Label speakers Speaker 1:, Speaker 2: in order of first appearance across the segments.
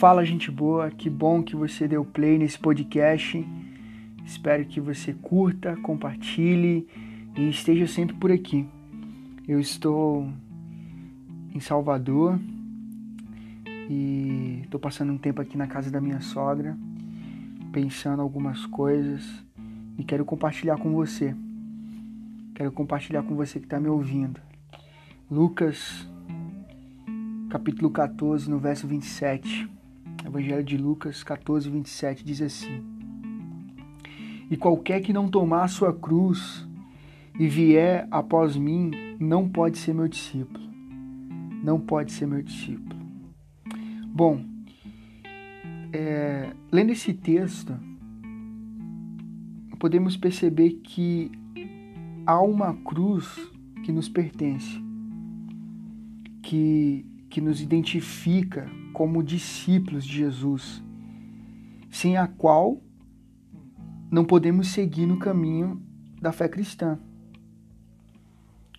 Speaker 1: Fala, gente boa, que bom que você deu play nesse podcast. Espero que você curta, compartilhe e esteja sempre por aqui. Eu estou em Salvador e estou passando um tempo aqui na casa da minha sogra, pensando algumas coisas e quero compartilhar com você. Quero compartilhar com você que está me ouvindo. Lucas, capítulo 14, no verso 27. Evangelho de Lucas 14, 27 diz assim: E qualquer que não tomar sua cruz e vier após mim, não pode ser meu discípulo. Não pode ser meu discípulo. Bom, é, lendo esse texto, podemos perceber que há uma cruz que nos pertence, que, que nos identifica como discípulos de Jesus, sem a qual não podemos seguir no caminho da fé cristã.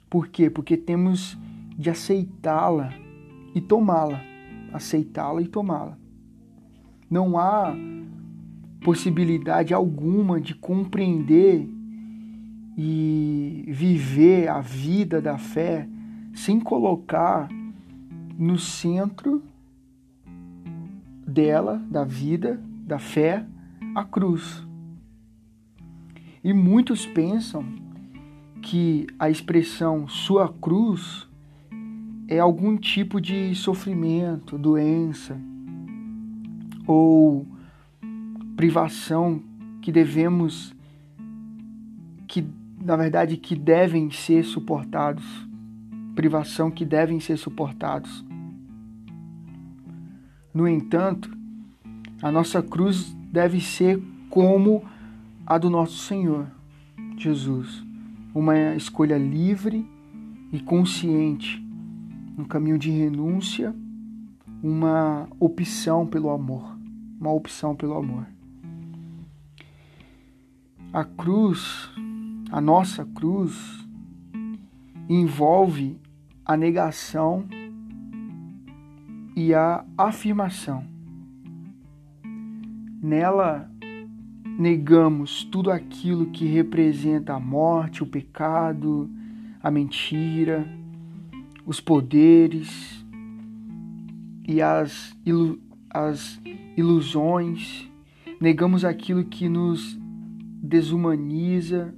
Speaker 1: Por quê? Porque temos de aceitá-la e tomá-la. Aceitá-la e tomá-la. Não há possibilidade alguma de compreender e viver a vida da fé sem colocar no centro dela, da vida, da fé, a cruz. E muitos pensam que a expressão sua cruz é algum tipo de sofrimento, doença ou privação que devemos que na verdade que devem ser suportados, privação que devem ser suportados. No entanto, a nossa cruz deve ser como a do nosso Senhor Jesus, uma escolha livre e consciente, um caminho de renúncia, uma opção pelo amor, uma opção pelo amor. A cruz, a nossa cruz, envolve a negação e a afirmação. Nela negamos tudo aquilo que representa a morte, o pecado, a mentira, os poderes e as, ilu as ilusões. Negamos aquilo que nos desumaniza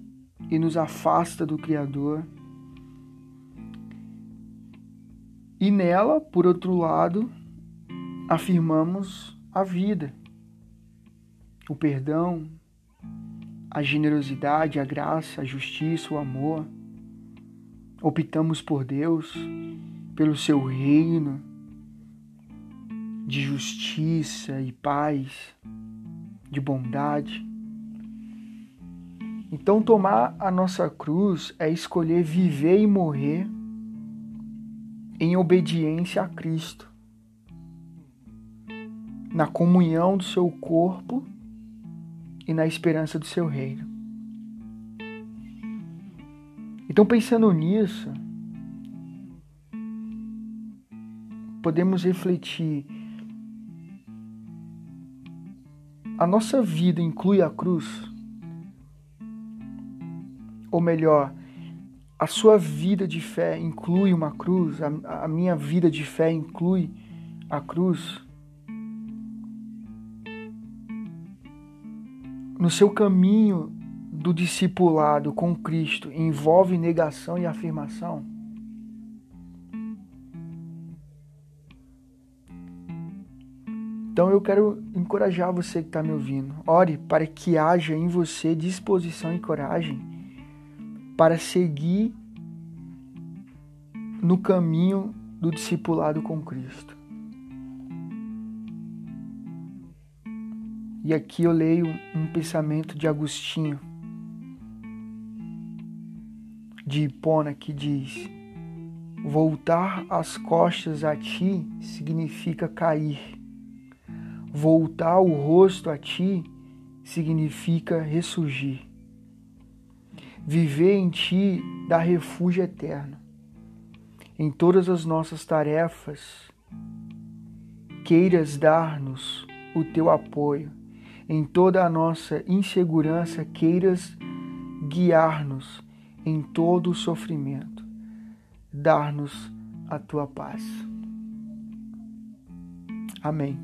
Speaker 1: e nos afasta do Criador. E nela, por outro lado, afirmamos a vida, o perdão, a generosidade, a graça, a justiça, o amor. Optamos por Deus, pelo seu reino de justiça e paz, de bondade. Então, tomar a nossa cruz é escolher viver e morrer em obediência a Cristo, na comunhão do seu corpo e na esperança do seu reino. Então, pensando nisso, podemos refletir: a nossa vida inclui a cruz? Ou melhor, a sua vida de fé inclui uma cruz, a, a minha vida de fé inclui a cruz. No seu caminho do discipulado com Cristo envolve negação e afirmação? Então eu quero encorajar você que está me ouvindo. Ore para que haja em você disposição e coragem para seguir no caminho do discipulado com Cristo. E aqui eu leio um pensamento de Agostinho, de Hipona, que diz: Voltar as costas a ti significa cair. Voltar o rosto a ti significa ressurgir. Viver em Ti dá refúgio eterno. Em todas as nossas tarefas queiras dar-nos o teu apoio. Em toda a nossa insegurança, queiras guiar-nos em todo o sofrimento. Dar-nos a tua paz. Amém.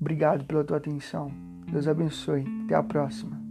Speaker 1: Obrigado pela tua atenção. Deus abençoe. Até a próxima.